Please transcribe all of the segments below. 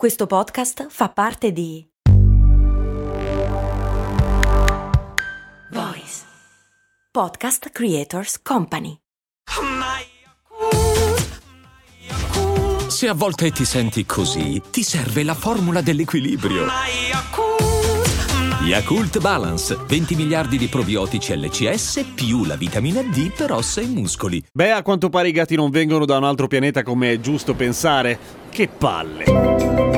Questo podcast fa parte di Voice Podcast Creators Company. Se a volte ti senti così, ti serve la formula dell'equilibrio. Yakult Balance, 20 miliardi di probiotici LCS più la vitamina D per ossa e muscoli. Beh, a quanto pare i gatti non vengono da un altro pianeta come è giusto pensare. Che palle.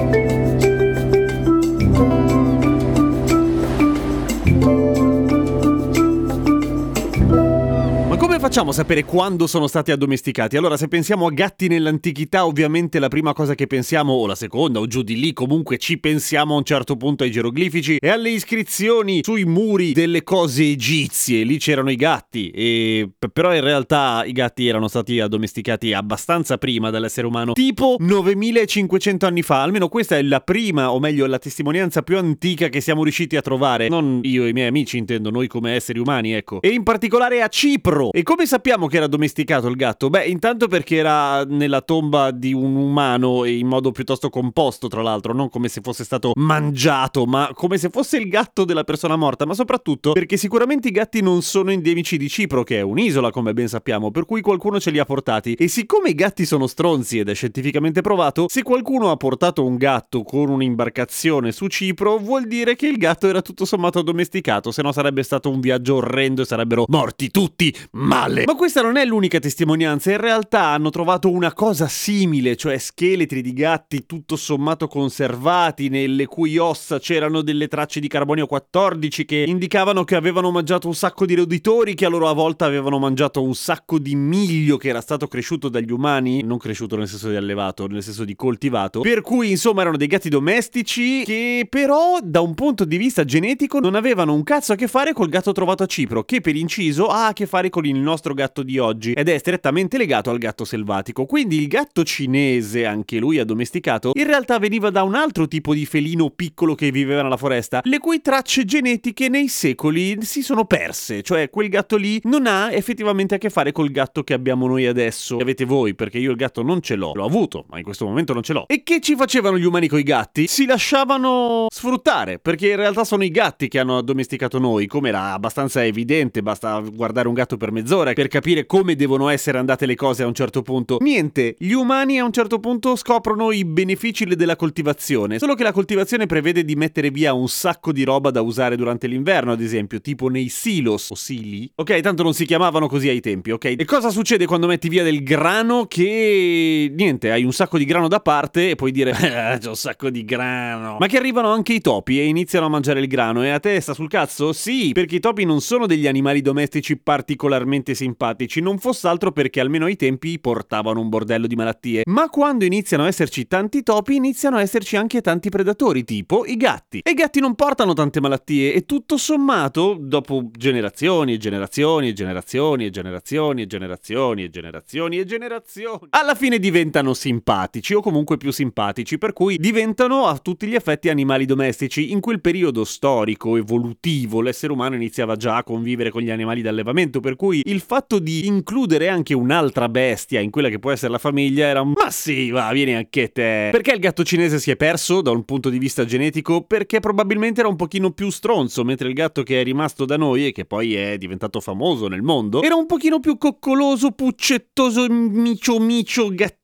Facciamo sapere quando sono stati addomesticati? Allora, se pensiamo a gatti nell'antichità, ovviamente la prima cosa che pensiamo, o la seconda, o giù di lì, comunque ci pensiamo a un certo punto ai geroglifici e alle iscrizioni sui muri delle cose egizie. Lì c'erano i gatti, e però in realtà i gatti erano stati addomesticati abbastanza prima dall'essere umano, tipo 9500 anni fa. Almeno questa è la prima, o meglio, la testimonianza più antica che siamo riusciti a trovare. Non io e i miei amici, intendo, noi come esseri umani, ecco. E in particolare a Cipro. E come sappiamo che era domesticato il gatto? Beh, intanto perché era nella tomba di un umano e in modo piuttosto composto, tra l'altro, non come se fosse stato mangiato, ma come se fosse il gatto della persona morta, ma soprattutto perché sicuramente i gatti non sono endemici di Cipro, che è un'isola, come ben sappiamo, per cui qualcuno ce li ha portati. E siccome i gatti sono stronzi ed è scientificamente provato, se qualcuno ha portato un gatto con un'imbarcazione su Cipro, vuol dire che il gatto era tutto sommato domesticato, se no sarebbe stato un viaggio orrendo e sarebbero morti tutti male. Ma questa non è l'unica testimonianza, in realtà hanno trovato una cosa simile, cioè scheletri di gatti tutto sommato conservati, nelle cui ossa c'erano delle tracce di carbonio 14 che indicavano che avevano mangiato un sacco di roditori, che a loro volta avevano mangiato un sacco di miglio che era stato cresciuto dagli umani, non cresciuto nel senso di allevato, nel senso di coltivato. Per cui insomma erano dei gatti domestici che però da un punto di vista genetico non avevano un cazzo a che fare col gatto trovato a Cipro, che per inciso ha a che fare con il nostro gatto di oggi ed è strettamente legato al gatto selvatico. Quindi il gatto cinese, anche lui addomesticato, in realtà veniva da un altro tipo di felino piccolo che viveva nella foresta, le cui tracce genetiche nei secoli si sono perse, cioè quel gatto lì non ha effettivamente a che fare col gatto che abbiamo noi adesso, che avete voi, perché io il gatto non ce l'ho, l'ho avuto, ma in questo momento non ce l'ho. E che ci facevano gli umani coi gatti? Si lasciavano sfruttare, perché in realtà sono i gatti che hanno addomesticato noi, come era abbastanza evidente, basta guardare un gatto per mezz'ora per capire come devono essere andate le cose a un certo punto. Niente, gli umani a un certo punto scoprono i benefici della coltivazione, solo che la coltivazione prevede di mettere via un sacco di roba da usare durante l'inverno, ad esempio, tipo nei silos o sili. Ok, tanto non si chiamavano così ai tempi, ok? E cosa succede quando metti via del grano che niente, hai un sacco di grano da parte e puoi dire eh, c'ho un sacco di grano. Ma che arrivano anche i topi e iniziano a mangiare il grano e a te sta sul cazzo? Sì, perché i topi non sono degli animali domestici particolarmente simpatici, non fosse altro perché almeno ai tempi portavano un bordello di malattie. Ma quando iniziano a esserci tanti topi, iniziano a esserci anche tanti predatori, tipo i gatti. E i gatti non portano tante malattie e tutto sommato, dopo generazioni e generazioni e generazioni e generazioni e generazioni e generazioni e generazioni, alla fine diventano simpatici o comunque più simpatici, per cui diventano a tutti gli effetti animali domestici. In quel periodo storico, evolutivo, l'essere umano iniziava già a convivere con gli animali d'allevamento, per cui il fatto di includere anche un'altra bestia in quella che può essere la famiglia era ma sì, va, vieni anche te. Perché il gatto cinese si è perso da un punto di vista genetico? Perché probabilmente era un pochino più stronzo, mentre il gatto che è rimasto da noi e che poi è diventato famoso nel mondo era un pochino più coccoloso, puccettoso, micio micio gattino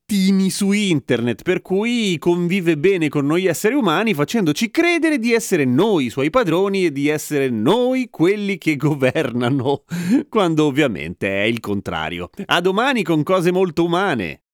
su internet, per cui convive bene con noi esseri umani facendoci credere di essere noi i suoi padroni e di essere noi quelli che governano, quando ovviamente è il contrario. A domani con cose molto umane.